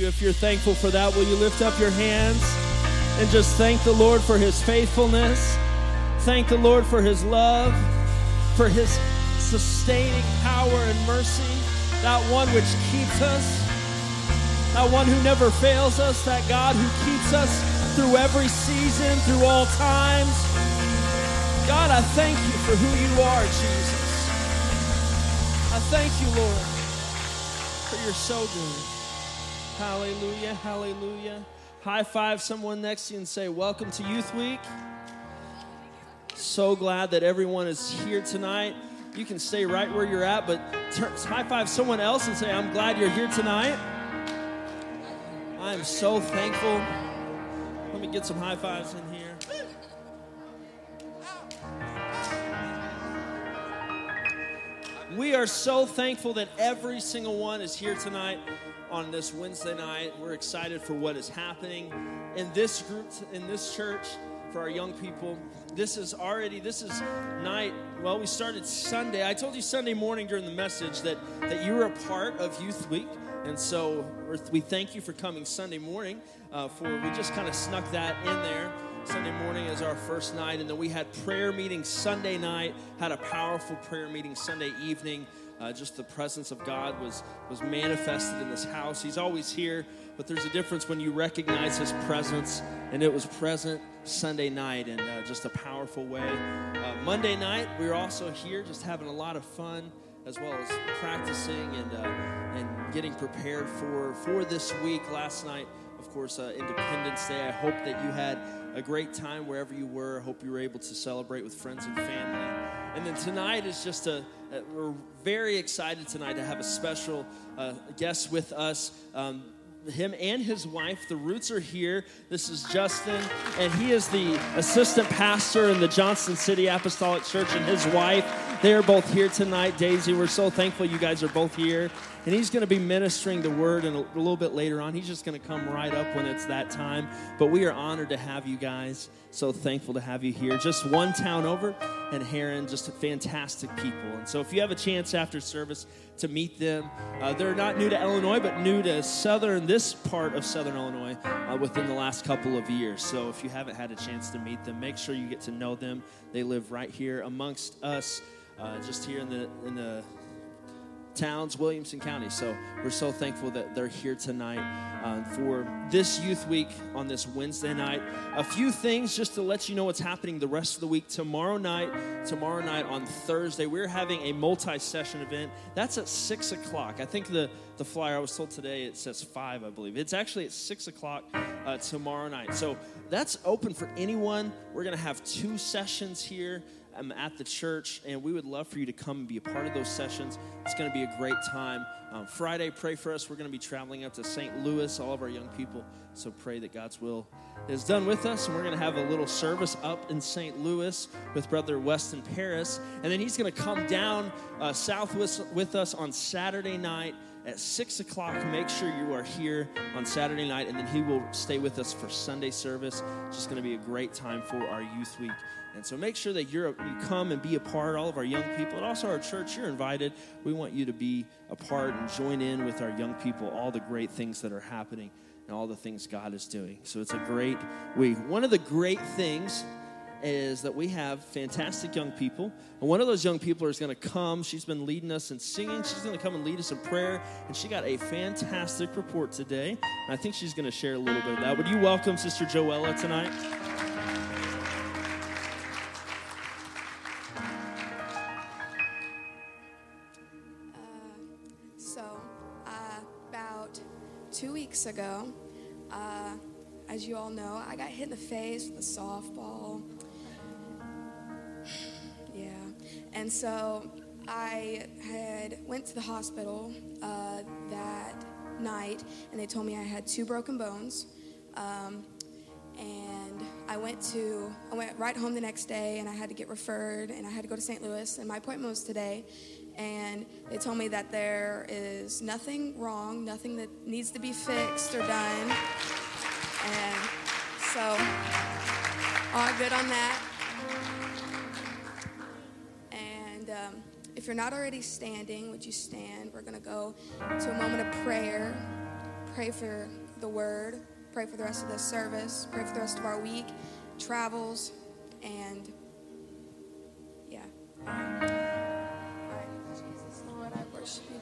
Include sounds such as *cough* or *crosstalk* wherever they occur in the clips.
you. If you're thankful for that, will you lift up your hands and just thank the Lord for his faithfulness? Thank the Lord for his love, for his sustaining power and mercy, that one which keeps us, that one who never fails us, that God who keeps us through every season, through all times. God, I thank you for who you are, Jesus. I thank you, Lord, for you're so good. Hallelujah, hallelujah. High five someone next to you and say, Welcome to Youth Week. So glad that everyone is here tonight. You can stay right where you're at, but high five someone else and say, I'm glad you're here tonight. I am so thankful. Let me get some high fives in here. We are so thankful that every single one is here tonight on this Wednesday night. We're excited for what is happening in this group, in this church, for our young people. This is already, this is night. Well, we started Sunday. I told you Sunday morning during the message that, that you were a part of Youth Week. And so we thank you for coming Sunday morning. Uh, for we just kind of snuck that in there. Sunday morning is our first night, and then we had prayer meeting Sunday night. Had a powerful prayer meeting Sunday evening. Uh, just the presence of God was was manifested in this house. He's always here, but there's a difference when you recognize His presence, and it was present Sunday night in uh, just a powerful way. Uh, Monday night, we were also here, just having a lot of fun as well as practicing and uh, and getting prepared for for this week. Last night, of course, uh, Independence Day. I hope that you had a great time wherever you were. Hope you were able to celebrate with friends and family. And then tonight is just a, a we're very excited tonight to have a special uh, guest with us. Um, him and his wife. The roots are here. This is Justin, and he is the assistant pastor in the Johnston City Apostolic Church, and his wife. They are both here tonight. Daisy, we're so thankful you guys are both here. And he's going to be ministering the word and a little bit later on. He's just going to come right up when it's that time. But we are honored to have you guys. So thankful to have you here. Just one town over, and Herrin, just fantastic people. And so if you have a chance after service to meet them, uh, they're not new to Illinois, but new to southern, this part of southern Illinois uh, within the last couple of years. So if you haven't had a chance to meet them, make sure you get to know them. They live right here amongst us. Uh, just here in the in the towns, Williamson County. So we're so thankful that they're here tonight uh, for this youth week on this Wednesday night. A few things just to let you know what's happening the rest of the week. Tomorrow night, tomorrow night on Thursday, we're having a multi-session event. That's at six o'clock. I think the the flyer I was told today it says five, I believe. It's actually at six o'clock uh, tomorrow night. So that's open for anyone. We're gonna have two sessions here um, at the church, and we would love for you to come and be a part of those sessions. It's going to be a great time. Um, Friday, pray for us. We're going to be traveling up to St. Louis, all of our young people. So pray that God's will is done with us, and we're going to have a little service up in St. Louis with Brother Weston Paris, and then he's going to come down uh, south with, with us on Saturday night at six o'clock. Make sure you are here on Saturday night, and then he will stay with us for Sunday service. It's just going to be a great time for our youth week. And so make sure that you're, you come and be a part, all of our young people, and also our church. You're invited. We want you to be a part and join in with our young people, all the great things that are happening and all the things God is doing. So it's a great week. One of the great things is that we have fantastic young people. And one of those young people is going to come. She's been leading us in singing. She's going to come and lead us in prayer. And she got a fantastic report today. And I think she's going to share a little bit of that. Would you welcome Sister Joella tonight? Weeks ago, uh, as you all know, I got hit in the face with a softball. yeah, and so I had went to the hospital uh, that night, and they told me I had two broken bones. Um, and I went to I went right home the next day, and I had to get referred, and I had to go to St. Louis, and my appointment was today and they told me that there is nothing wrong, nothing that needs to be fixed or done. And so, all good on that. And um, if you're not already standing, would you stand? We're going to go to a moment of prayer. pray for the word, pray for the rest of this service, pray for the rest of our week, travels, and yeah.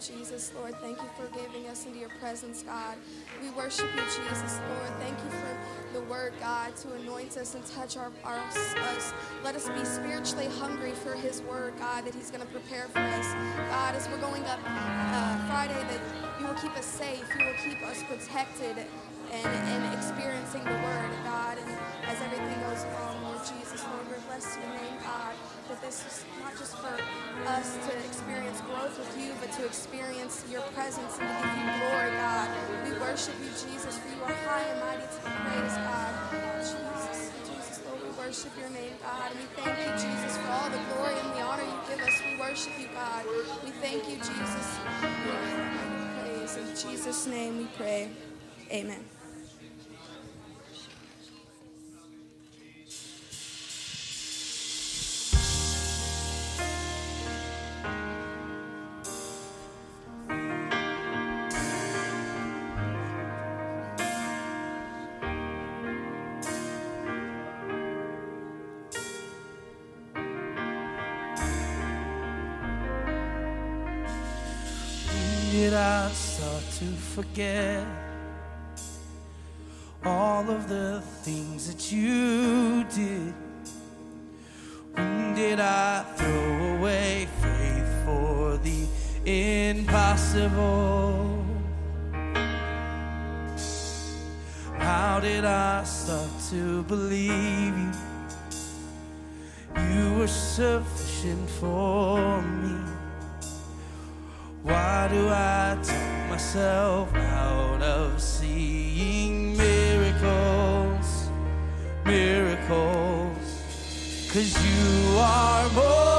Jesus. Lord, thank you for giving us into your presence, God. We worship you, Jesus, Lord. Thank you for the word, God, to anoint us and touch our, our us. Let us be spiritually hungry for his word, God, that he's going to prepare for us. God, as we're going up uh, Friday, that you will keep us safe, you will keep us protected and, and experiencing the word, God. And as everything goes along, Lord Jesus, Lord, we bless your name, God, that this is not just for us to experience growth with you, but to experience your presence and to give you glory, God. We worship you, Jesus, for you are high and mighty to be praised, God. Jesus, Jesus, Lord, we worship your name, God. We thank you, Jesus, for all the glory and the honor you give us. We worship you, God. We thank you, Jesus. Praised. In Jesus' name we pray. Amen. Forget all of the things that you did? When did I throw away faith for the impossible? How did I start to believe you? You were sufficient for me. Why do I myself out of seeing miracles, miracles? Cause you are more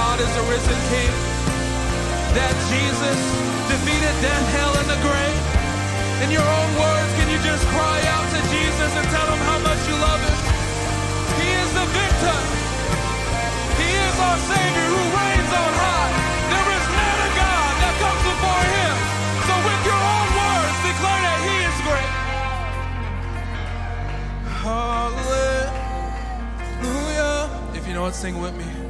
God is a risen King? That Jesus defeated death, hell, and the grave? In your own words, can you just cry out to Jesus and tell him how much you love him? He is the victor. He is our Savior who reigns on high. There is not a God that comes before him. So with your own words, declare that he is great. Hallelujah. If you know it, sing with me.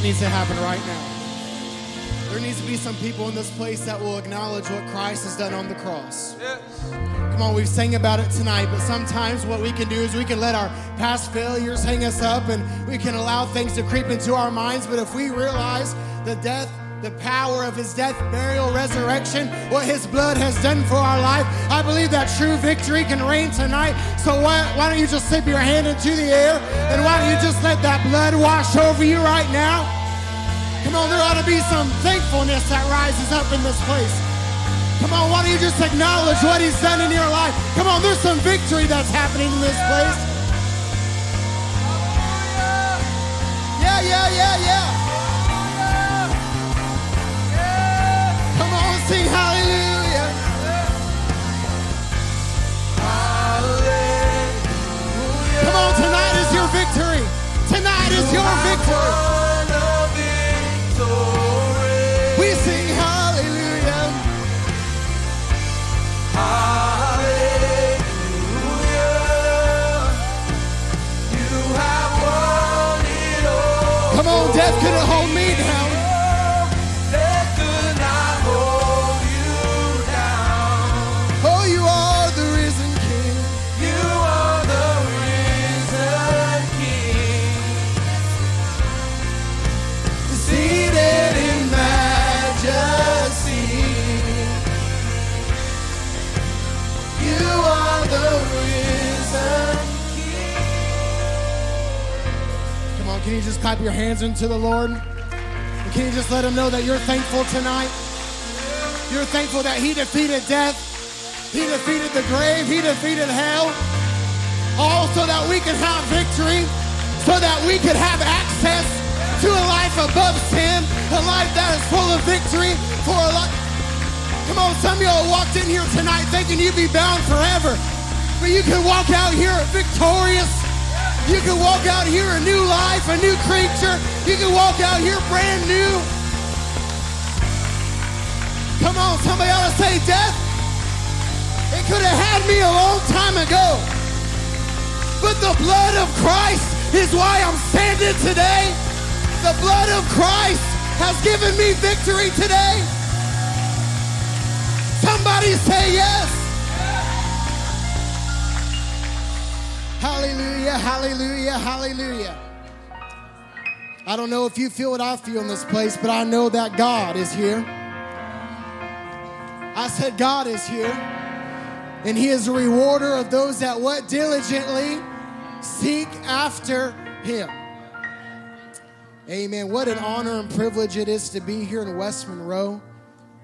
what needs to happen right now. There needs to be some people in this place that will acknowledge what Christ has done on the cross. Yes. Come on, we've sang about it tonight, but sometimes what we can do is we can let our past failures hang us up and we can allow things to creep into our minds. But if we realize the death, the power of his death, burial, resurrection, what his blood has done for our life, I believe that true victory can reign tonight. So why, why don't you just slip your hand into the air and why don't you just let that blood wash over you right now? Come on, there ought to be some thankfulness that rises up in this place. Come on, why don't you just acknowledge what he's done in your life? Come on, there's some victory that's happening in this place. Yeah, yeah, yeah, yeah. Sing hallelujah. Come on, tonight is your victory. Tonight is your victory. We sing hallelujah. Come on, death couldn't hold me down. Can you just clap your hands into the Lord? And can you just let him know that you're thankful tonight? You're thankful that he defeated death, he defeated the grave, he defeated hell, all so that we can have victory, so that we could have access to a life above sin, a life that is full of victory, for a life. Come on, some of y'all walked in here tonight thinking you'd be bound forever, but you can walk out here victorious. You can walk out here a new life, a new creature. You can walk out here brand new. Come on, somebody ought to say death. It could have had me a long time ago. But the blood of Christ is why I'm standing today. The blood of Christ has given me victory today. Somebody say yes. Hallelujah, hallelujah, hallelujah. I don't know if you feel what I feel in this place, but I know that God is here. I said, God is here. And he is a rewarder of those that what diligently seek after him. Amen. What an honor and privilege it is to be here in West Monroe.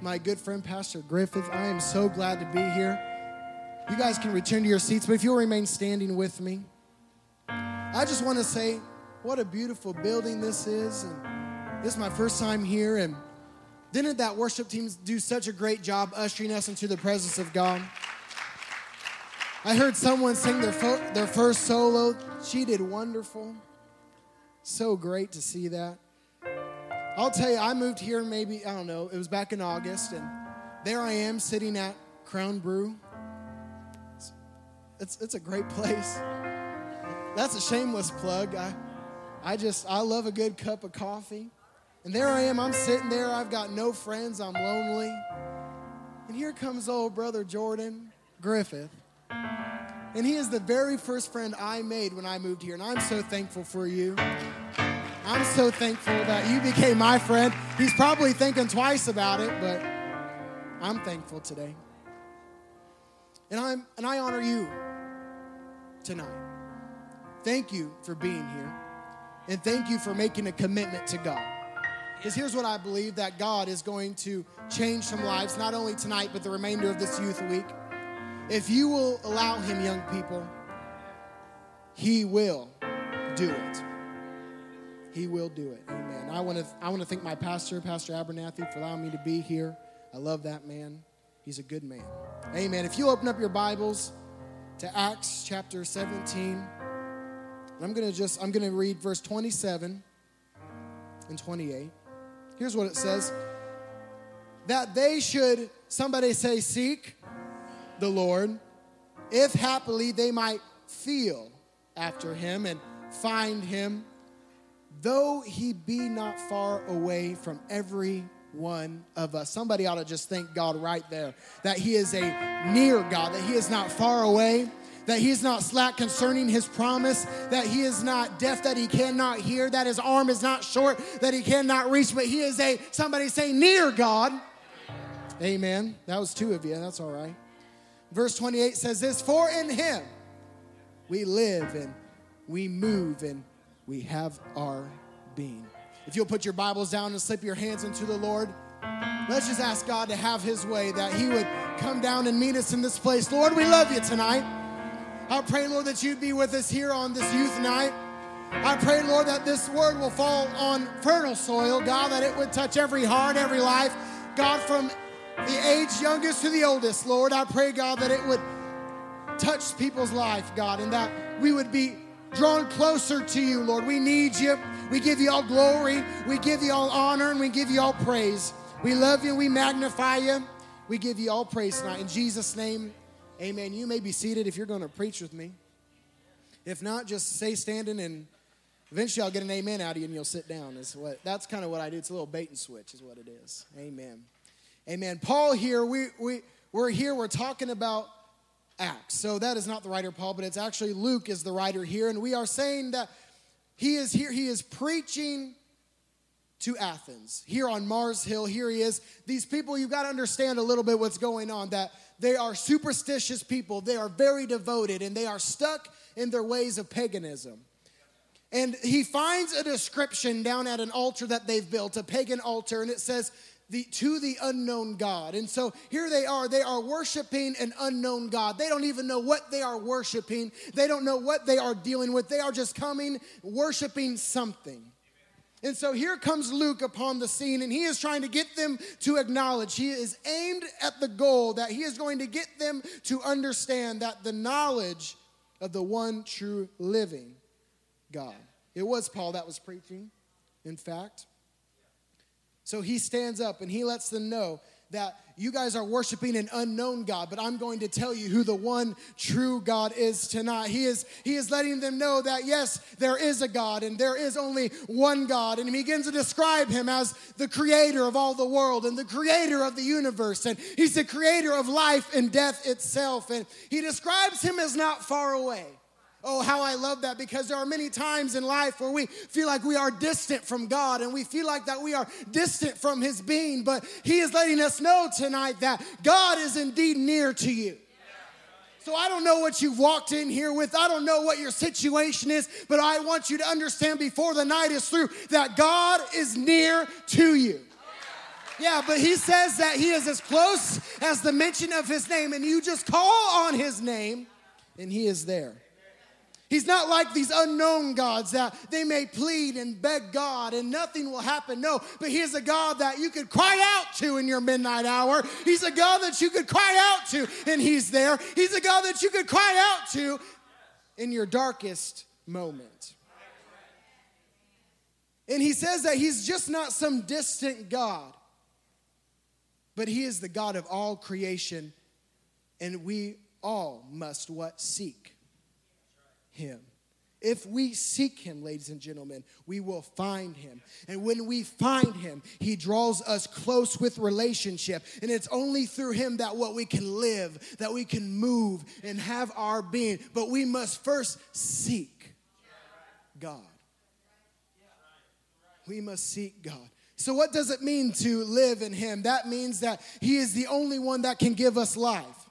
My good friend, Pastor Griffith, I am so glad to be here. You guys can return to your seats, but if you'll remain standing with me, I just want to say what a beautiful building this is. And this is my first time here. And didn't that worship team do such a great job ushering us into the presence of God? I heard someone sing their, fo- their first solo. She did wonderful. So great to see that. I'll tell you, I moved here maybe, I don't know, it was back in August, and there I am sitting at Crown Brew. It's, it's a great place. That's a shameless plug. I, I just, I love a good cup of coffee. And there I am, I'm sitting there, I've got no friends, I'm lonely. And here comes old brother Jordan Griffith. And he is the very first friend I made when I moved here. And I'm so thankful for you. I'm so thankful that you became my friend. He's probably thinking twice about it, but I'm thankful today. And I'm and I honor you tonight. Thank you for being here. And thank you for making a commitment to God. Because here's what I believe that God is going to change some lives, not only tonight, but the remainder of this youth week. If you will allow Him, young people, He will do it. He will do it. Amen. I want to I want to thank my pastor, Pastor Abernathy, for allowing me to be here. I love that man. He's a good man. Amen. If you open up your Bibles to Acts chapter 17, I'm going to just I'm going to read verse 27 and 28. Here's what it says. That they should somebody say seek the Lord, if happily they might feel after him and find him, though he be not far away from every one of us. Somebody ought to just thank God right there that he is a near God, that he is not far away. That he is not slack concerning his promise, that he is not deaf, that he cannot hear, that his arm is not short, that he cannot reach, but he is a, somebody say, near God. Amen. That was two of you. That's all right. Verse 28 says this For in him we live and we move and we have our being. If you'll put your Bibles down and slip your hands into the Lord, let's just ask God to have his way, that he would come down and meet us in this place. Lord, we love you tonight. I pray, Lord, that you'd be with us here on this youth night. I pray, Lord, that this word will fall on fertile soil, God, that it would touch every heart, every life. God, from the age youngest to the oldest, Lord, I pray, God, that it would touch people's life, God, and that we would be drawn closer to you, Lord. We need you. We give you all glory. We give you all honor, and we give you all praise. We love you. We magnify you. We give you all praise tonight. In Jesus' name, amen. You may be seated if you're going to preach with me. If not, just stay standing and eventually I'll get an amen out of you and you'll sit down. Is what that's kind of what I do. It's a little bait and switch, is what it is. Amen. Amen. Paul here, we we we're here, we're talking about Acts. So that is not the writer Paul, but it's actually Luke is the writer here, and we are saying that he is here, he is preaching to Athens. Here on Mars Hill, here he is. These people, you've got to understand a little bit what's going on, that they are superstitious people. They are very devoted, and they are stuck in their ways of paganism. And he finds a description down at an altar that they've built, a pagan altar, and it says, the, to the unknown God. And so here they are. They are worshiping an unknown God. They don't even know what they are worshiping. They don't know what they are dealing with. They are just coming, worshiping something. And so here comes Luke upon the scene, and he is trying to get them to acknowledge. He is aimed at the goal that he is going to get them to understand that the knowledge of the one true living God. It was Paul that was preaching, in fact. So he stands up and he lets them know that you guys are worshiping an unknown God, but I'm going to tell you who the one true God is tonight. He is, he is letting them know that yes, there is a God and there is only one God. And he begins to describe him as the creator of all the world and the creator of the universe. And he's the creator of life and death itself. And he describes him as not far away. Oh, how I love that because there are many times in life where we feel like we are distant from God and we feel like that we are distant from His being. But He is letting us know tonight that God is indeed near to you. So I don't know what you've walked in here with. I don't know what your situation is, but I want you to understand before the night is through that God is near to you. Yeah, but he says that he is as close as the mention of his name, and you just call on his name, and he is there. He's not like these unknown gods that they may plead and beg God and nothing will happen. No, but He is a God that you could cry out to in your midnight hour. He's a God that you could cry out to and He's there. He's a God that you could cry out to in your darkest moment. And He says that He's just not some distant God, but He is the God of all creation and we all must what? Seek him. If we seek him, ladies and gentlemen, we will find him. And when we find him, he draws us close with relationship. And it's only through him that what we can live, that we can move and have our being. But we must first seek God. We must seek God. So, what does it mean to live in him? That means that he is the only one that can give us life.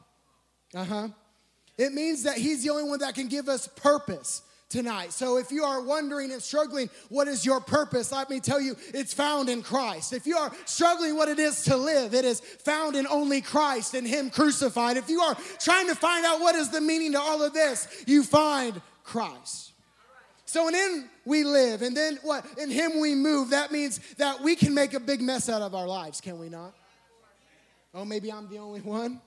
Uh huh. It means that he's the only one that can give us purpose tonight. So if you are wondering and struggling, what is your purpose? Let me tell you, it's found in Christ. If you are struggling what it is to live, it is found in only Christ and Him crucified. If you are trying to find out what is the meaning to all of this, you find Christ. So in Him we live, and then what? In Him we move. That means that we can make a big mess out of our lives, can we not? Oh, maybe I'm the only one.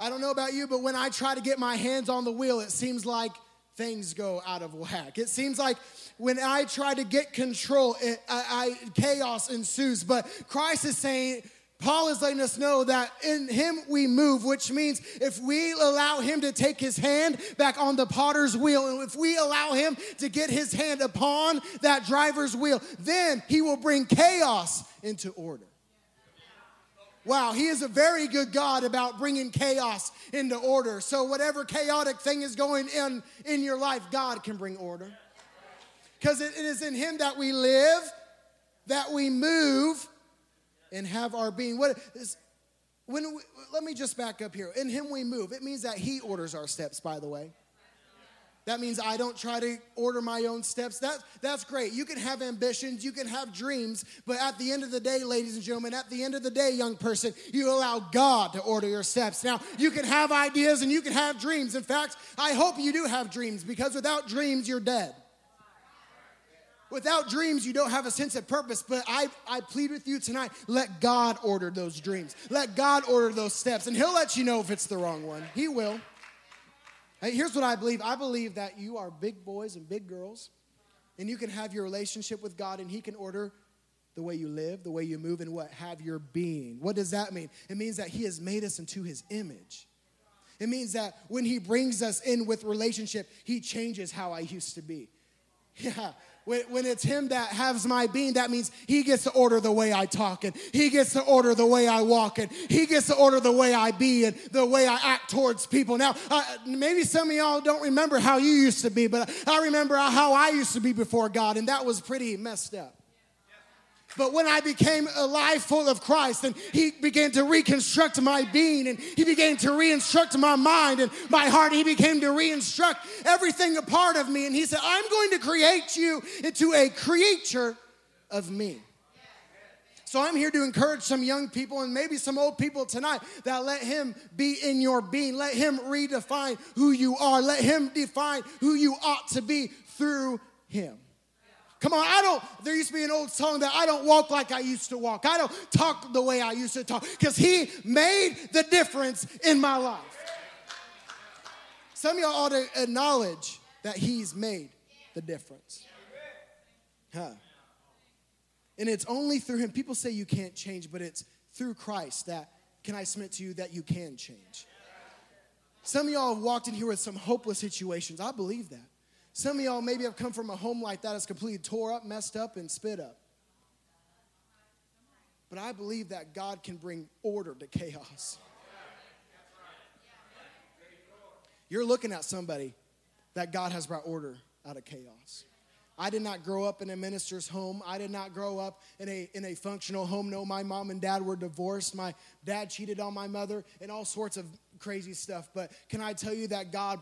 I don't know about you, but when I try to get my hands on the wheel, it seems like things go out of whack. It seems like when I try to get control, it, I, I, chaos ensues. But Christ is saying, Paul is letting us know that in him we move, which means if we allow him to take his hand back on the potter's wheel, and if we allow him to get his hand upon that driver's wheel, then he will bring chaos into order. Wow, he is a very good God about bringing chaos into order. So whatever chaotic thing is going in in your life, God can bring order. Because it, is in him that we live, that we move, and have our being. What is when we, let me just back up here. In him we move. It means that he orders our steps, by the way. That means I don't try to order my own steps. That, that's great. You can have ambitions, you can have dreams, but at the end of the day, ladies and gentlemen, at the end of the day, young person, you allow God to order your steps. Now, you can have ideas and you can have dreams. In fact, I hope you do have dreams because without dreams, you're dead. Without dreams, you don't have a sense of purpose. But I, I plead with you tonight let God order those dreams. Let God order those steps. And He'll let you know if it's the wrong one. He will. Hey, here's what I believe I believe that you are big boys and big girls, and you can have your relationship with God, and He can order the way you live, the way you move, and what? Have your being. What does that mean? It means that He has made us into His image. It means that when He brings us in with relationship, He changes how I used to be. Yeah, when, when it's him that has my being, that means he gets to order the way I talk and he gets to order the way I walk and he gets to order the way I be and the way I act towards people. Now, uh, maybe some of y'all don't remember how you used to be, but I remember how I used to be before God, and that was pretty messed up. But when I became alive full of Christ and He began to reconstruct my being and He began to reinstruct my mind and my heart, He began to reinstruct everything a part of me. And He said, I'm going to create you into a creature of me. So I'm here to encourage some young people and maybe some old people tonight that let him be in your being. Let him redefine who you are. Let him define who you ought to be through him. Come on, I don't, there used to be an old song that I don't walk like I used to walk. I don't talk the way I used to talk because he made the difference in my life. Some of y'all ought to acknowledge that he's made the difference. Huh. And it's only through him. People say you can't change, but it's through Christ that, can I submit to you, that you can change. Some of y'all have walked in here with some hopeless situations. I believe that. Some of y'all maybe have come from a home like that that's completely tore up, messed up, and spit up. But I believe that God can bring order to chaos. You're looking at somebody that God has brought order out of chaos. I did not grow up in a minister's home. I did not grow up in a, in a functional home. No, my mom and dad were divorced. My dad cheated on my mother and all sorts of crazy stuff. But can I tell you that God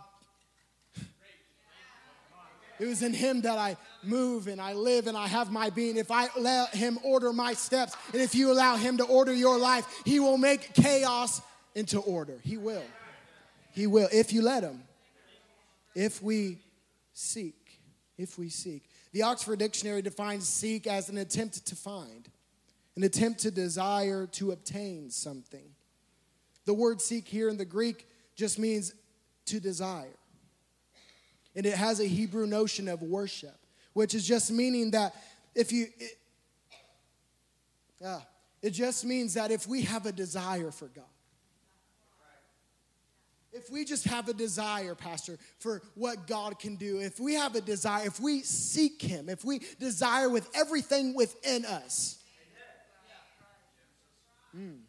it was in Him that I move and I live and I have my being. If I let Him order my steps, and if you allow Him to order your life, He will make chaos into order. He will. He will, if you let Him. If we seek. If we seek. The Oxford Dictionary defines seek as an attempt to find, an attempt to desire, to obtain something. The word seek here in the Greek just means to desire. And it has a Hebrew notion of worship, which is just meaning that if you, it, uh, it just means that if we have a desire for God, if we just have a desire, Pastor, for what God can do, if we have a desire, if we seek Him, if we desire with everything within us. Mm.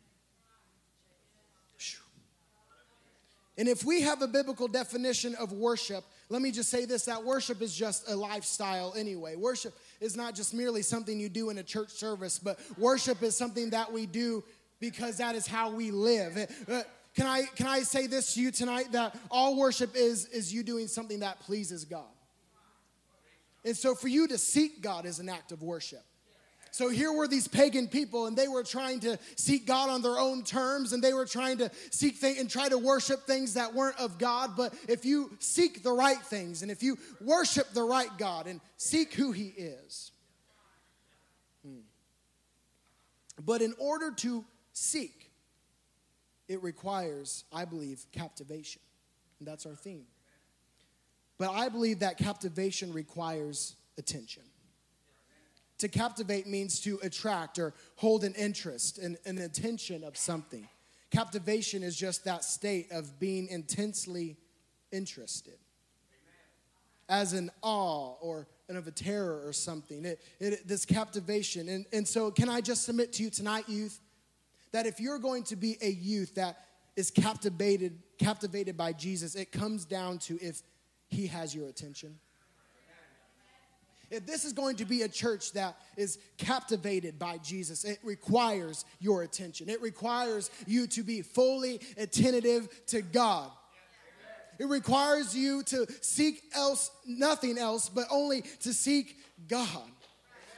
And if we have a biblical definition of worship, let me just say this that worship is just a lifestyle anyway. Worship is not just merely something you do in a church service, but worship is something that we do because that is how we live. Uh, Can I, can I say this to you tonight that all worship is, is you doing something that pleases God? And so for you to seek God is an act of worship. So here were these pagan people, and they were trying to seek God on their own terms, and they were trying to seek things and try to worship things that weren't of God. But if you seek the right things, and if you worship the right God, and seek who He is, Hmm. but in order to seek, it requires, I believe, captivation. And that's our theme. But I believe that captivation requires attention. To captivate means to attract or hold an interest and an attention of something. Captivation is just that state of being intensely interested, as an awe or an of a terror or something. It, it, this captivation. And, and so, can I just submit to you tonight, youth, that if you're going to be a youth that is captivated, captivated by Jesus, it comes down to if he has your attention. If this is going to be a church that is captivated by Jesus, it requires your attention. It requires you to be fully attentive to God. It requires you to seek else nothing else but only to seek God.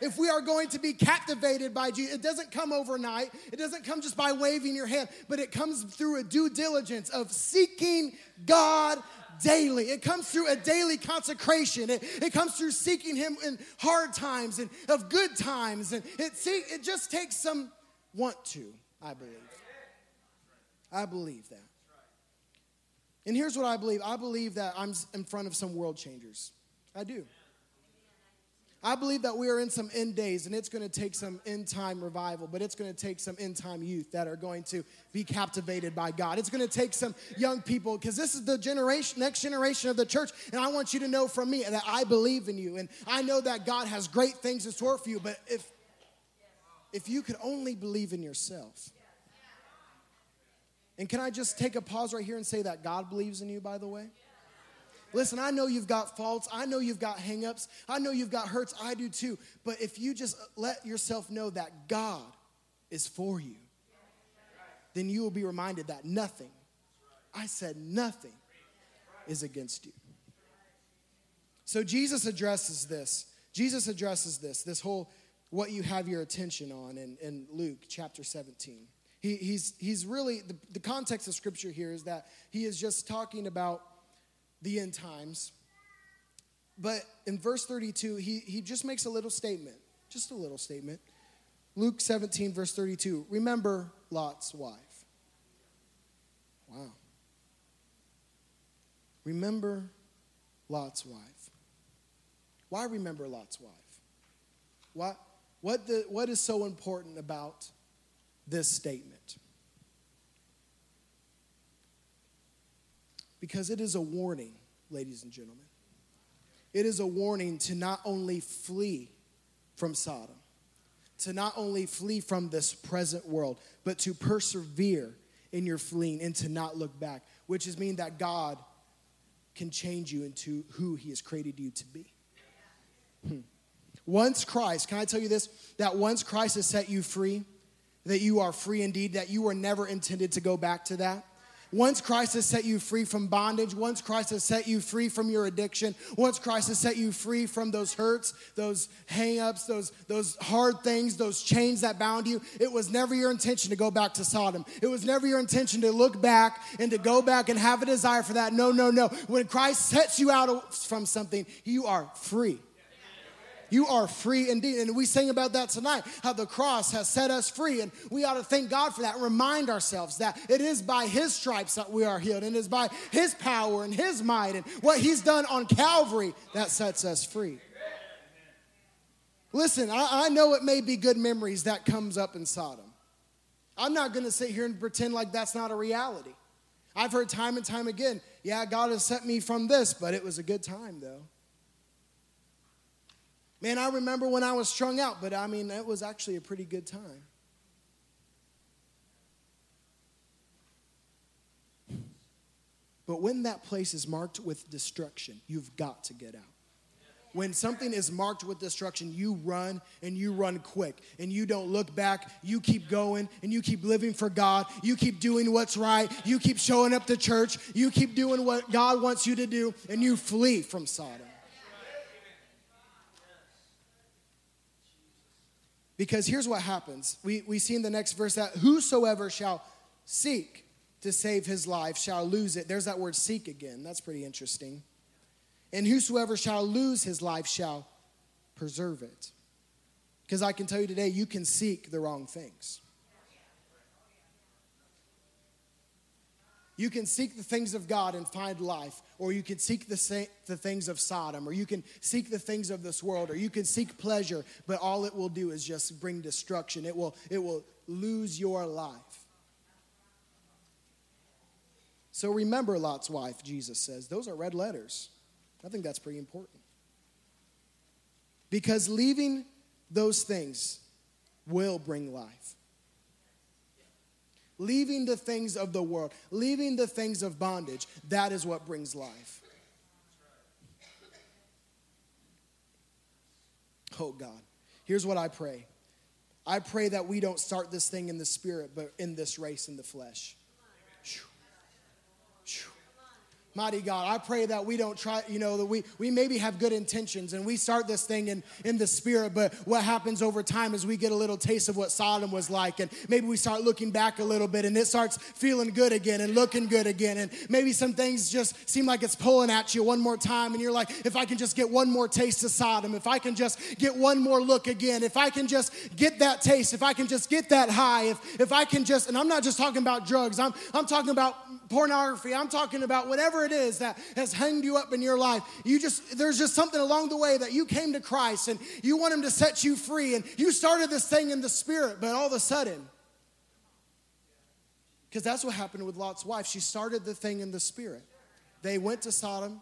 If we are going to be captivated by Jesus, it doesn't come overnight. It doesn't come just by waving your hand, but it comes through a due diligence of seeking God daily. It comes through a daily consecration. It, it comes through seeking Him in hard times and of good times. And it, see, it just takes some want to, I believe. I believe that. And here's what I believe I believe that I'm in front of some world changers. I do. I believe that we are in some end days and it's going to take some end time revival, but it's going to take some end time youth that are going to be captivated by God. It's going to take some young people because this is the generation, next generation of the church. And I want you to know from me that I believe in you and I know that God has great things in store for you. But if, if you could only believe in yourself, and can I just take a pause right here and say that God believes in you, by the way? Listen, I know you've got faults. I know you've got hangups. I know you've got hurts. I do too. But if you just let yourself know that God is for you, then you will be reminded that nothing, I said nothing, is against you. So Jesus addresses this. Jesus addresses this, this whole what you have your attention on in, in Luke chapter 17. He, he's, he's really, the, the context of scripture here is that he is just talking about the end times. But in verse 32, he, he just makes a little statement, just a little statement. Luke 17, verse 32. Remember Lot's wife. Wow. Remember Lot's wife. Why remember Lot's wife? What, what, the, what is so important about this statement? Because it is a warning, ladies and gentlemen. It is a warning to not only flee from Sodom, to not only flee from this present world, but to persevere in your fleeing and to not look back, which is mean that God can change you into who He has created you to be. Hmm. Once Christ, can I tell you this? That once Christ has set you free, that you are free indeed, that you were never intended to go back to that. Once Christ has set you free from bondage, once Christ has set you free from your addiction, once Christ has set you free from those hurts, those hang-ups, those, those hard things, those chains that bound you, it was never your intention to go back to Sodom. It was never your intention to look back and to go back and have a desire for that. No, no, no. When Christ sets you out from something, you are free. You are free indeed. And we sing about that tonight, how the cross has set us free. And we ought to thank God for that remind ourselves that it is by His stripes that we are healed, and it is by His power and His might and what He's done on Calvary that sets us free. Listen, I, I know it may be good memories that comes up in Sodom. I'm not going to sit here and pretend like that's not a reality. I've heard time and time again, yeah, God has set me from this, but it was a good time though. Man, I remember when I was strung out, but I mean, it was actually a pretty good time. But when that place is marked with destruction, you've got to get out. When something is marked with destruction, you run and you run quick and you don't look back. You keep going and you keep living for God. You keep doing what's right. You keep showing up to church. You keep doing what God wants you to do and you flee from Sodom. Because here's what happens. We, we see in the next verse that whosoever shall seek to save his life shall lose it. There's that word seek again. That's pretty interesting. And whosoever shall lose his life shall preserve it. Because I can tell you today, you can seek the wrong things. You can seek the things of God and find life, or you can seek the, sa- the things of Sodom, or you can seek the things of this world, or you can seek pleasure, but all it will do is just bring destruction. It will, it will lose your life. So remember Lot's wife, Jesus says. Those are red letters. I think that's pretty important. Because leaving those things will bring life. Leaving the things of the world, leaving the things of bondage, that is what brings life. Oh God, here's what I pray I pray that we don't start this thing in the spirit, but in this race in the flesh. Phew. Mighty God, I pray that we don't try, you know, that we, we maybe have good intentions and we start this thing in, in the spirit, but what happens over time is we get a little taste of what Sodom was like, and maybe we start looking back a little bit and it starts feeling good again and looking good again, and maybe some things just seem like it's pulling at you one more time, and you're like, if I can just get one more taste of Sodom, if I can just get one more look again, if I can just get that taste, if I can just get that high, if, if I can just, and I'm not just talking about drugs, I'm, I'm talking about pornography, I'm talking about whatever it is that has hanged you up in your life. You just, there's just something along the way that you came to Christ and you want Him to set you free, and you started this thing in the spirit, but all of a sudden, because that's what happened with Lot's wife. She started the thing in the spirit. They went to Sodom,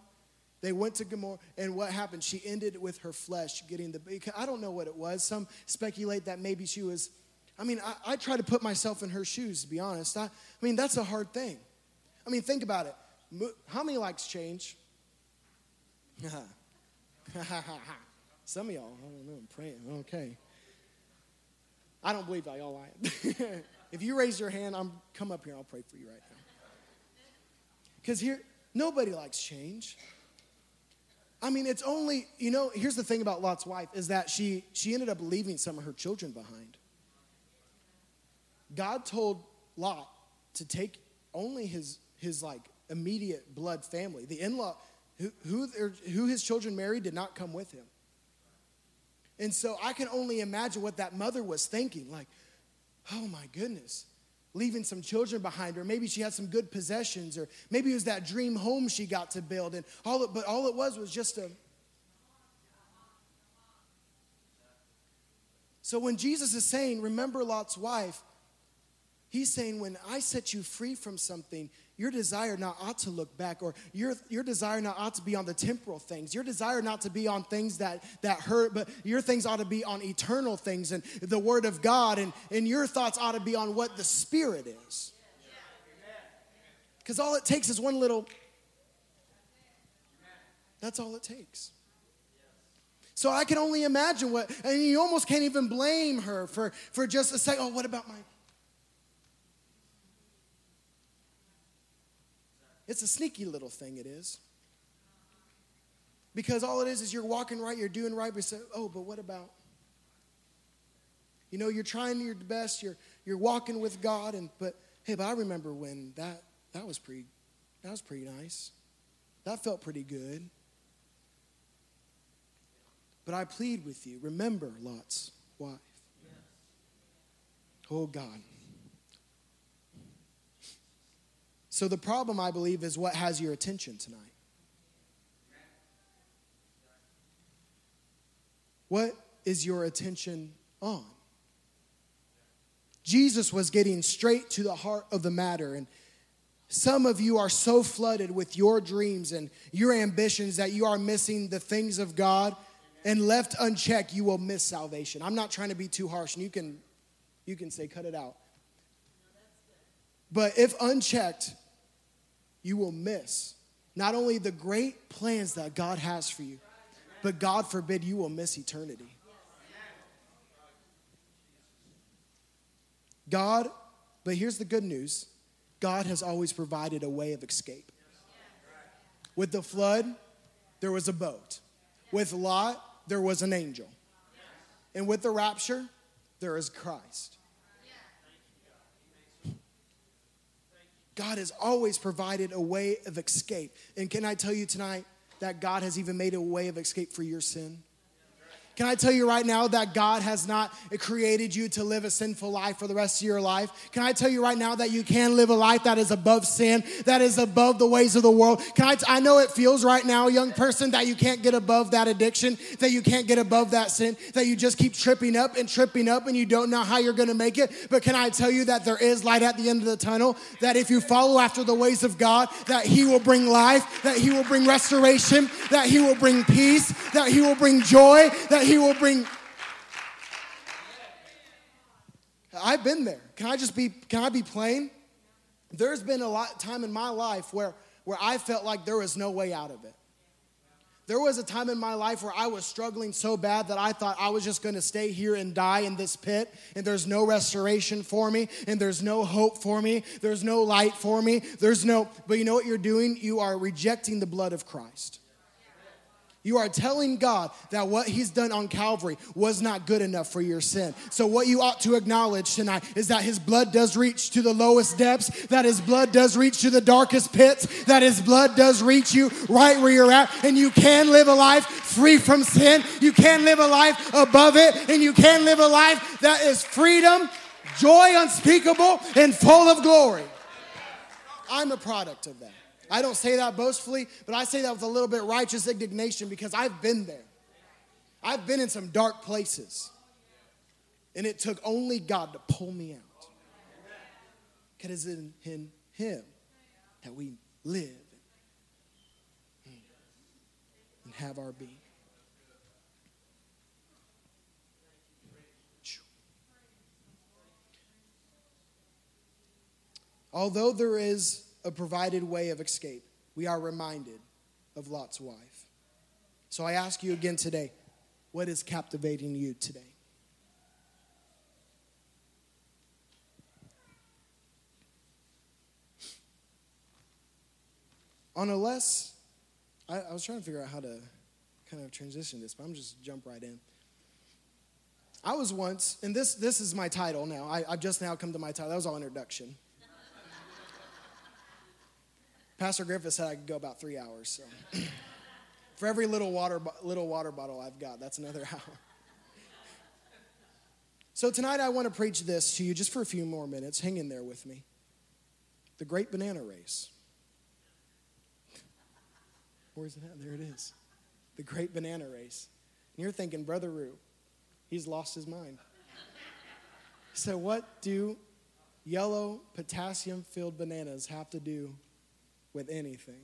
they went to Gomorrah, and what happened? She ended with her flesh getting the. I don't know what it was. Some speculate that maybe she was. I mean, I, I try to put myself in her shoes, to be honest. I, I mean, that's a hard thing. I mean, think about it. How many likes change? *laughs* Some of y'all, I don't know, I'm praying. Okay. I don't believe that y'all lying. *laughs* if you raise your hand, I'm come up here. I'll pray for you right now. Because here, nobody likes change. I mean, it's only you know. Here's the thing about Lot's wife is that she she ended up leaving some of her children behind. God told Lot to take only his his like immediate blood family. The in-law who who, who his children married did not come with him. And so I can only imagine what that mother was thinking. Like, oh my goodness, leaving some children behind her. Maybe she had some good possessions, or maybe it was that dream home she got to build. And all it, but all it was was just a. So when Jesus is saying, remember Lot's wife, he's saying, when I set you free from something, your desire not ought to look back, or your, your desire not ought to be on the temporal things. Your desire not to be on things that, that hurt, but your things ought to be on eternal things and the Word of God, and, and your thoughts ought to be on what the Spirit is. Because all it takes is one little, that's all it takes. So I can only imagine what, and you almost can't even blame her for, for just a second, oh, what about my It's a sneaky little thing, it is. Because all it is is you're walking right, you're doing right, but say, oh, but what about? You know, you're trying your best, you're you're walking with God, and but hey, but I remember when that that was pretty that was pretty nice. That felt pretty good. But I plead with you, remember Lot's wife. Oh God. So the problem, I believe, is what has your attention tonight. What is your attention on? Jesus was getting straight to the heart of the matter. And Some of you are so flooded with your dreams and your ambitions that you are missing the things of God. And left unchecked, you will miss salvation. I'm not trying to be too harsh, and you can, you can say, cut it out. But if unchecked, you will miss not only the great plans that God has for you, but God forbid you will miss eternity. God, but here's the good news God has always provided a way of escape. With the flood, there was a boat. With Lot, there was an angel. And with the rapture, there is Christ. God has always provided a way of escape. And can I tell you tonight that God has even made a way of escape for your sin? Can I tell you right now that God has not created you to live a sinful life for the rest of your life? Can I tell you right now that you can live a life that is above sin, that is above the ways of the world? Can I, t- I know it feels right now, young person, that you can't get above that addiction, that you can't get above that sin, that you just keep tripping up and tripping up and you don't know how you're going to make it. But can I tell you that there is light at the end of the tunnel, that if you follow after the ways of God, that He will bring life, that He will bring restoration, that He will bring peace, that He will bring joy, that He will bring. I've been there. Can I just be? Can I be plain? There's been a lot time in my life where where I felt like there was no way out of it. There was a time in my life where I was struggling so bad that I thought I was just going to stay here and die in this pit, and there's no restoration for me, and there's no hope for me, there's no light for me, there's no. But you know what you're doing? You are rejecting the blood of Christ. You are telling God that what He's done on Calvary was not good enough for your sin. So, what you ought to acknowledge tonight is that His blood does reach to the lowest depths, that His blood does reach to the darkest pits, that His blood does reach you right where you're at, and you can live a life free from sin. You can live a life above it, and you can live a life that is freedom, joy unspeakable, and full of glory. I'm a product of that. I don't say that boastfully, but I say that with a little bit righteous indignation because I've been there. I've been in some dark places. And it took only God to pull me out. Because it's in, in Him that we live and have our being. Although there is a provided way of escape, we are reminded of Lot's wife. So I ask you again today what is captivating you today? On a less, I, I was trying to figure out how to kind of transition this, but I'm just jump right in. I was once, and this this is my title now. I, I've just now come to my title. That was all introduction. Pastor Griffith said I could go about three hours. So, for every little water little water bottle I've got, that's another *laughs* hour. So tonight I want to preach this to you just for a few more minutes. Hang in there with me. The Great Banana Race. Where's it at? There it is. The Great Banana Race. And you're thinking, Brother Root, he's lost his mind. So, what do yellow potassium filled bananas have to do with anything?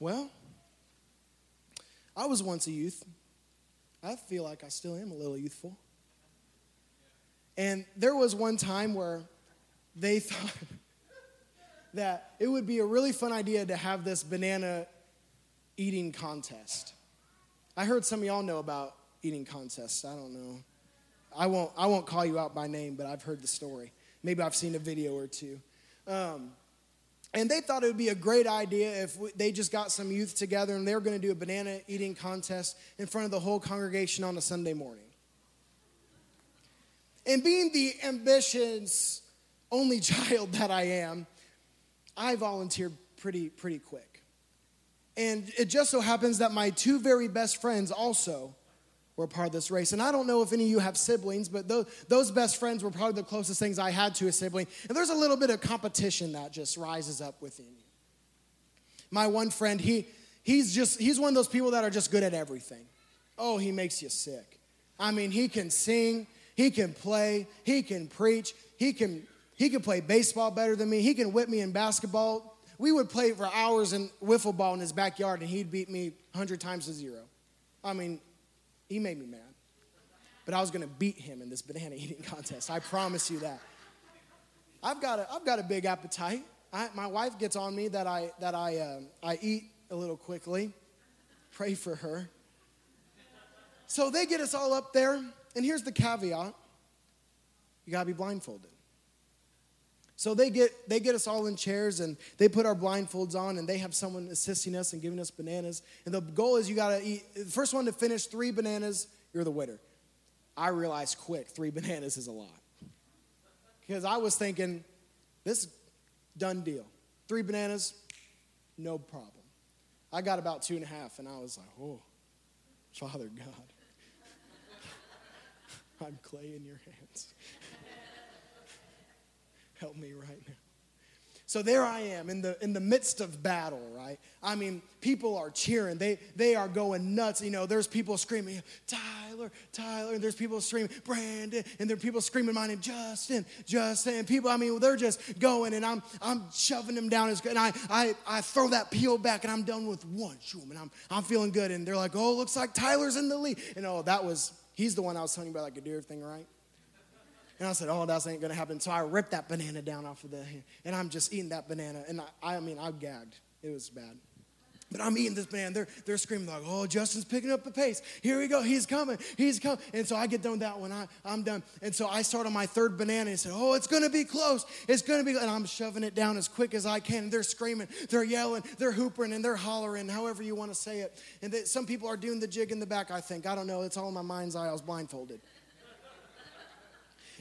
Well, I was once a youth. I feel like I still am a little youthful. And there was one time where they *laughs* thought that it would be a really fun idea to have this banana eating contest. I heard some of y'all know about eating contests. I don't know. I won't, I won't call you out by name, but I've heard the story. Maybe I've seen a video or two. Um, and they thought it would be a great idea if we, they just got some youth together and they were going to do a banana eating contest in front of the whole congregation on a Sunday morning. And being the ambitious only *laughs* child that I am, I volunteered pretty, pretty quick. And it just so happens that my two very best friends also were part of this race. And I don't know if any of you have siblings, but those, those best friends were probably the closest things I had to a sibling. And there's a little bit of competition that just rises up within you. My one friend, he, he's just, he's one of those people that are just good at everything. Oh, he makes you sick. I mean, he can sing, he can play, he can preach, he can He could play baseball better than me. He can whip me in basketball. We would play for hours in wiffle ball in his backyard, and he'd beat me 100 times to zero. I mean, he made me mad. But I was to beat him in this banana eating *laughs* contest. I promise you that. I've got a, I've got a big appetite. I, my wife gets on me that I, that I, um, I eat a little quickly. Pray for her. So they get us all up there, and here's the caveat you gotta be blindfolded. So they get, they get us all in chairs and they put our blindfolds on and they have someone assisting us and giving us bananas. And the goal is you gotta eat, the first one to finish three bananas, you're the winner. I realized quick, three *laughs* bananas is a lot. Because I was thinking, this done deal. Three bananas, no problem. I got about two and a half and I was like, oh, Father God, *laughs* I'm clay in your hands. Help me right now. So there I am in the in the midst of battle, right? I mean, people are cheering. They they are going nuts. You know, there's people screaming, Tyler, Tyler, and there's people screaming, Brandon, and there are people screaming my name, Justin, Justin. People, I mean, they're just going, and I'm I'm shoving them down as good. And I I I throw that peel back, and I'm done with one shoom, and I'm I'm feeling good. And they're like, oh, looks like Tyler's in the lead. And oh, that was he's the one I was telling you about, like a deer thing, right? And I said, oh, that ain't gonna happen. So I ripped that banana down off of the, and I'm just eating that banana. And I, I mean, I gagged. It was bad. But I'm eating this banana. They're, they're screaming like, oh, Justin's picking up the pace. Here we go. He's coming. He's coming. And so I get done with that one. I, I'm done. And so I start on my third banana and say, oh, it's going to be close. It's going to be, and I'm shoving it down as quick as I can. And they're screaming. They're yelling. They're hooping and they're hollering, however you want to say it. And they, some people are doing the jig in the back, I think. I don't know. It's all in my mind's eye. I was blindfolded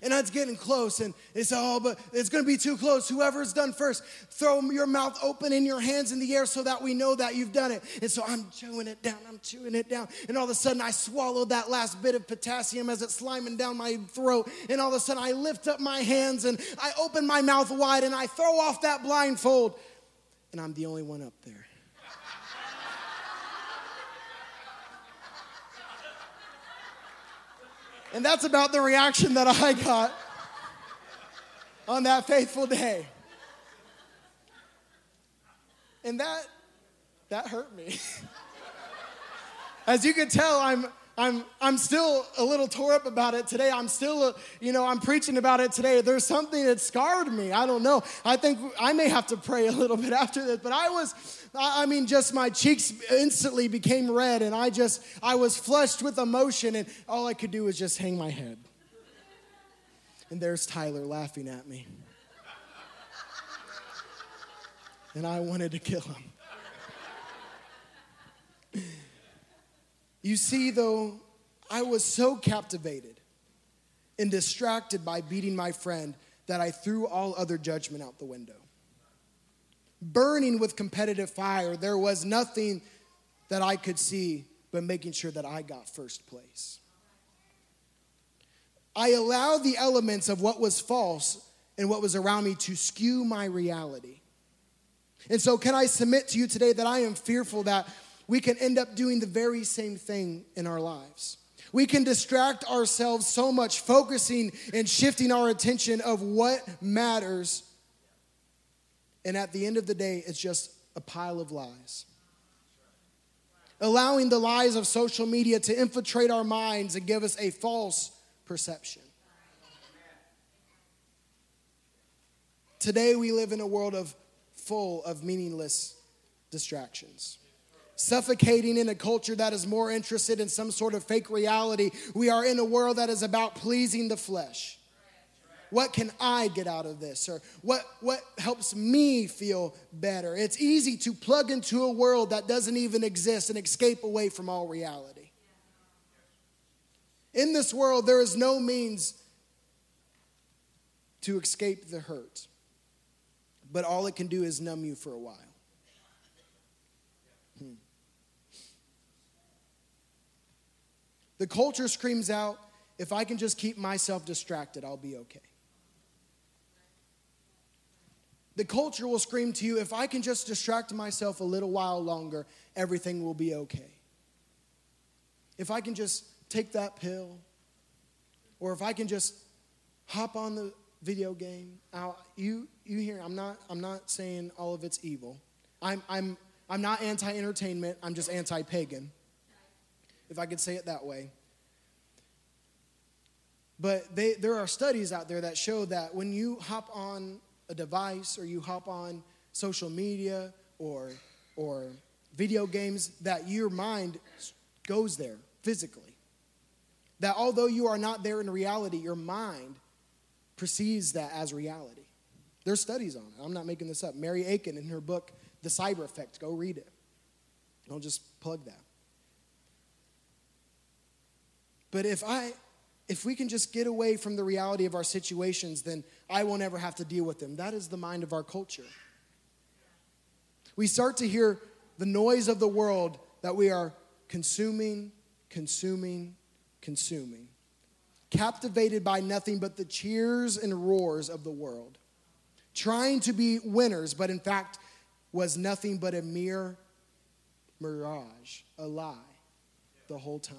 and it's getting close and it's oh but it's going to be too close. Whoever's done first throw your mouth open and your hands in the air so that we know that you've done it. And so i'm chewing it down i'm chewing it down and all of a sudden i swallowed that last bit of potassium as it's sliming down my throat and all of a sudden i lift up my hands and i open my mouth wide and i throw off that blindfold and i'm the only one up there And that's about the reaction that I got on that faithful day. And that that hurt me. *laughs* As you can tell, I'm I'm I'm still a little tore up about it today. I'm still, you know, I'm preaching about it today. There's something that scarred me. I don't know. I think I may have to pray a little *laughs* bit after this, but I was I mean, just my cheeks instantly became red, and I just, I was flushed with emotion, and all I could do was just hang my head. And there's Tyler laughing at me. And I wanted to kill him. You see, though, I was so captivated and distracted by beating my friend that I threw all other judgment out the window burning with competitive fire. There was nothing that I could see but making sure that I got first place. I allowed the elements of what was false and what was around me to skew my reality. And so, can I submit to you today that I am fearful that we can end up doing the very same thing in our lives? We can distract ourselves so much, focusing and shifting our attention of what matters and at the end of the day, it's just a pile of lies. Allowing the lies of social media to infiltrate our minds and give us a false perception. Today, we live in a world of full of meaningless distractions. Suffocating in a culture that is more interested in some sort of fake reality, we are in a world that is about pleasing the flesh. What can I get out of this? Or what, what helps me feel better? It's easy to plug into a world that doesn't even exist and escape away from all reality. In this world, there is no means to escape the hurt, but all it can do is numb you for a while. Hmm. The culture screams out, if I can just keep myself distracted, I'll be okay. The culture will scream to you if I can just distract myself a little while longer, everything will be okay. If I can just take that pill, or if I can just hop on the video game. Now, you you hear I'm not I'm not saying all of it's evil. I'm I'm I'm not anti-entertainment. I'm just anti-pagan. If I could say it that way. But they, there are studies out there that show that when you hop on a device or you hop on social media or, or video games, that your mind goes there physically. That although you are not there in reality, your mind perceives that as reality. There's studies on it. I'm not making this up. Mary Aiken, in her book, The Cyber Effect, go read it. Don't just plug that. But if I if we can just get away from the reality of our situations, then I won't ever have to deal with them. That is the mind of our culture. We start to hear the noise of the world that we are consuming, consuming, consuming, captivated by nothing but the cheers and roars of the world, trying to be winners, but in fact was nothing but a mere mirage, a lie the whole time.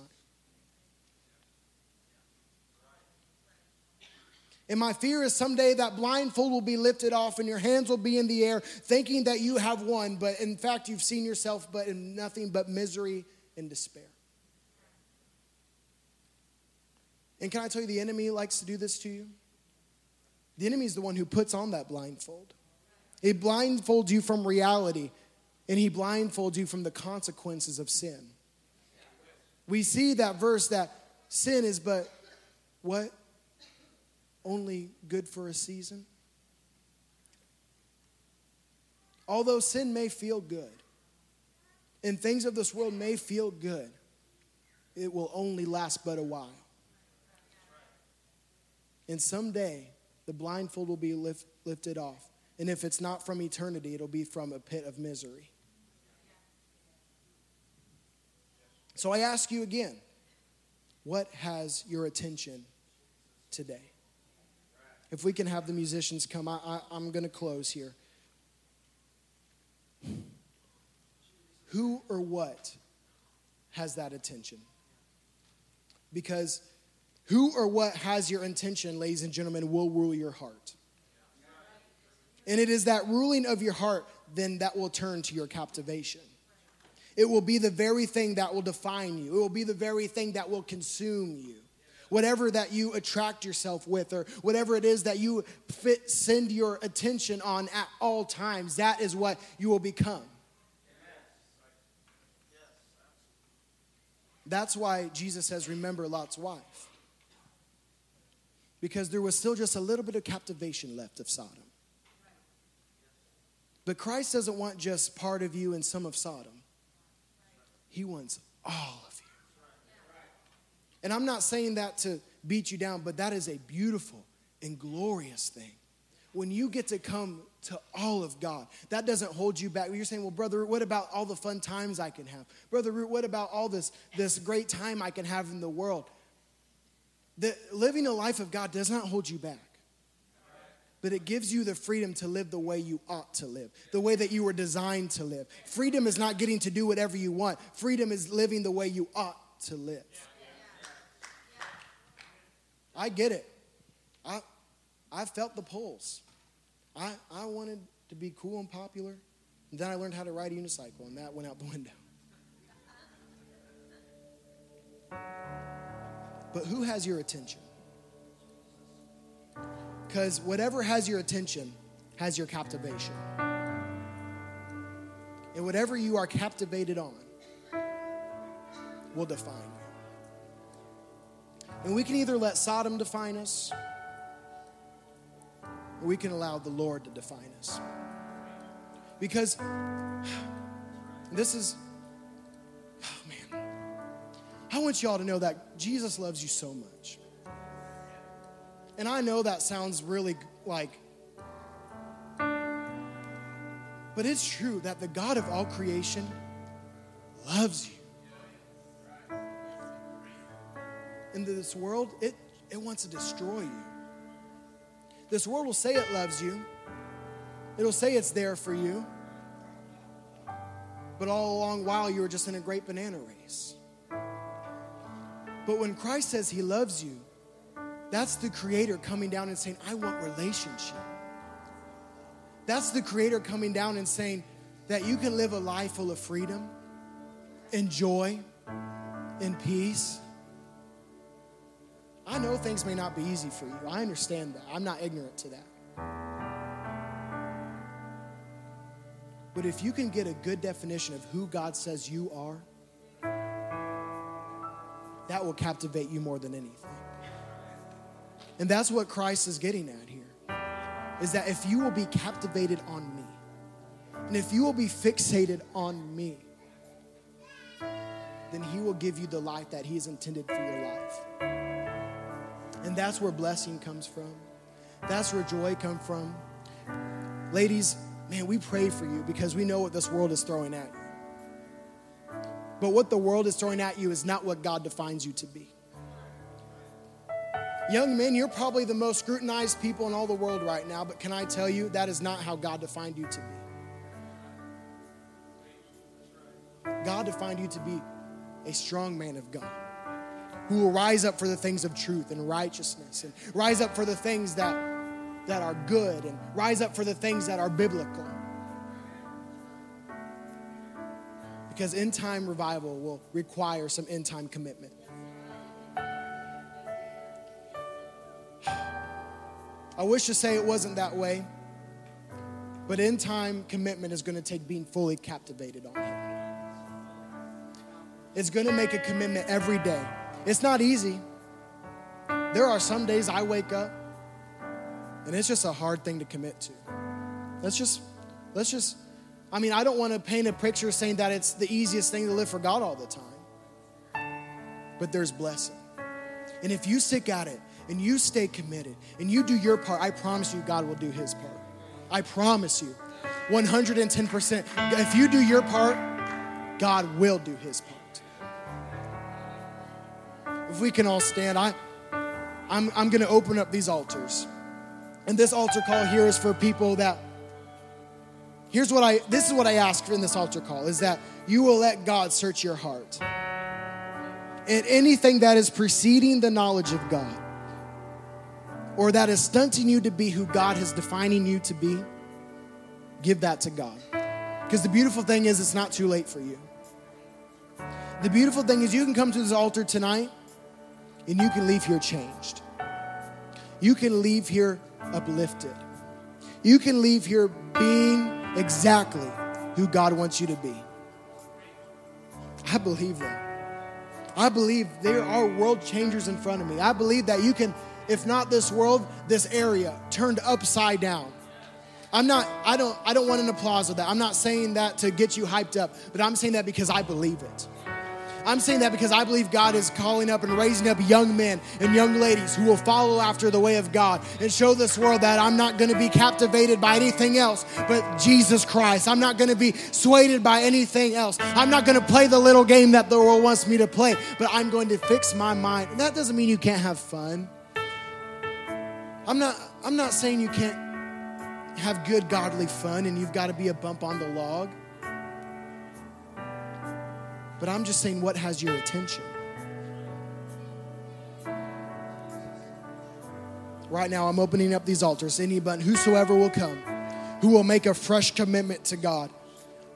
And my fear is someday that blindfold will be lifted off and your hands will be in the air, thinking that you have won, but in fact, you've seen yourself but in nothing but misery and despair. And can I tell you, the enemy likes to do this to you? The enemy is the one who puts on that blindfold. It blindfolds you from reality, and he blindfolds you from the consequences of sin. We see that verse that sin is but what? Only good for a season? Although sin may feel good, and things of this world may feel good, it will only last but a while. And someday, the blindfold will be lift, lifted off. And if it's not from eternity, it'll be from a pit of misery. So I ask you again what has your attention today? If we can have the musicians come, I, I, I'm going to close here. Who or what has that attention? Because who or what has your intention, ladies and gentlemen, will rule your heart. And it is that ruling of your heart then that will turn to your captivation. It will be the very thing that will define you, it will be the very thing that will consume you whatever that you attract yourself with, or whatever it is that you fit, send your attention on at all times, that is what you will become. That's why Jesus says, Remember Lot's wife. Because there was still just a little bit of captivation left of Sodom. But Christ doesn't want just part of you and some of Sodom, He wants all of and I'm not saying that to beat you down, but that is a beautiful and glorious thing. When you get to come to all of God, that doesn't hold you back. You're saying, well, brother, what about all the fun times I can have? Brother, what about all this, this great time I can have in the world? The, living a life of God does not hold you back but it gives you the freedom to live the way you ought to live, the way that you were designed to live. Freedom is not getting to do whatever you want, freedom is living the way you ought to live. I get it. I, I felt the pulse. I, I wanted to be cool and popular. And then I learned how to ride a unicycle, and that went out the window. But who has your attention? Because whatever has your attention has your captivation. And whatever you are captivated on will define you. And we can either let Sodom define us, or we can allow the Lord to define us. Because this is, oh man, I want y'all to know that Jesus loves you so much. And I know that sounds really like, but it's true that the God of all creation loves you. Into this world, it, it wants to destroy you. This world will say it loves you, it'll say it's there for you, but all along while you were just in a great banana race. But when Christ says he loves you, That's the Creator coming down and saying, I want relationship. That's the Creator coming down and saying that you can live a life full of freedom, and joy, and peace. I know things may not be easy for you. I understand that. I'm not ignorant to that. But if you can get a good definition of who God says you are, that will captivate you more than anything. And that's what Christ is getting at here. Is that if you will be captivated on me, and if you will be fixated on me, then he will give you the life that he has intended for your life. And that's where blessing comes from. That's where joy comes from. Ladies, man, we pray for you because we know what this world is throwing at you. But what the world is throwing at you is not what God defines you to be. Young men, you're probably the most scrutinized people in all the world right now, but can I tell you, that is not how God defined you to be. God defined you to be a strong man of God who will rise up for the things of truth and righteousness and rise up for the things that, that are good and rise up for the things that are biblical. Because end time revival will require some end time commitment. I wish to say it wasn't that way, but end time commitment is going to take being fully captivated on Him. It's going to make a commitment every day. It's not easy. There are some days I wake up and it's just a hard thing to commit to. Let's just, let's just, I mean, I don't want to paint a picture saying that it's the easiest thing to live for God all the time, but there's blessing. And if you stick at it and you stay committed and you do your part, I promise you, God will do his part. I promise you, 110%. If you do your part, God will do his part. If we can all stand, I, I'm, I'm going to open up these altars. And this altar call here is for people that, here's what I, this is what I ask in this altar call, is that you will let God search your heart. And anything that is preceding the knowledge of God, or that is stunting you to be who God is defining you to be, give that to God. Because the beautiful thing is, it's not too late for you. The beautiful thing is, you can come to this altar tonight and you can leave here changed. You can leave here uplifted. You can leave here being exactly who God wants you to be. I believe that. I believe there are world changers in front of me. I believe that you can, if not this world, this area turned upside down. I'm not, I don't, I don't want an applause of that. I'm not saying that to get you hyped up, but I'm saying that because I believe it. I'm saying that because I believe God is calling up and raising up young men and young ladies who will follow after the way of God and show this world that I'm not going to be captivated by anything else but Jesus Christ. I'm not going to be swayed by anything else. I'm not going to play the little game that the world wants me to play, but I'm going to fix my mind. And that doesn't mean you can't have fun. I'm not I'm not saying you can't have good godly fun and you've got to be a bump on the log. But I'm just saying what has your attention. Right now, I'm opening up these altars. Anybody, whosoever will come, who will make a fresh commitment to God,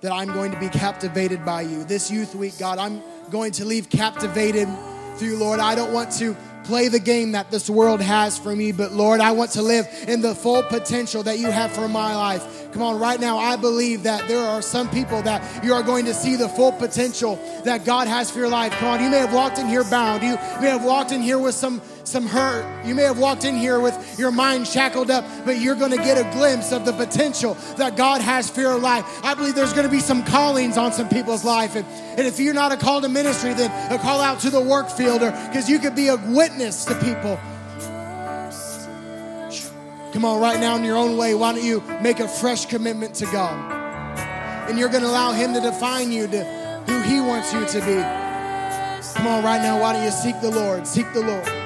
that I'm going to be captivated by you. This youth week, God, I'm going to leave captivated through, Lord. I don't want to play the game that this world has for me, but Lord, I want to live in the full potential that you have for my life. Come on, right now, I believe that there are some people that you are going to see the full potential that God has for your life. Come on, you may have walked in here bound. You may have walked in here with some some hurt. You may have walked in here with your mind shackled up, but you're going to get a glimpse of the potential that God has for your life. I believe there's going to be some callings on some people's life. And, and if you're not a call to ministry, then a call out to the work field, or because you could be a witness to people. Come on, right now in your own way, why don't you make a fresh commitment to God? And you're going to allow Him to define you to who He wants you to be. Come on, right now, why don't you seek the Lord? Seek the Lord.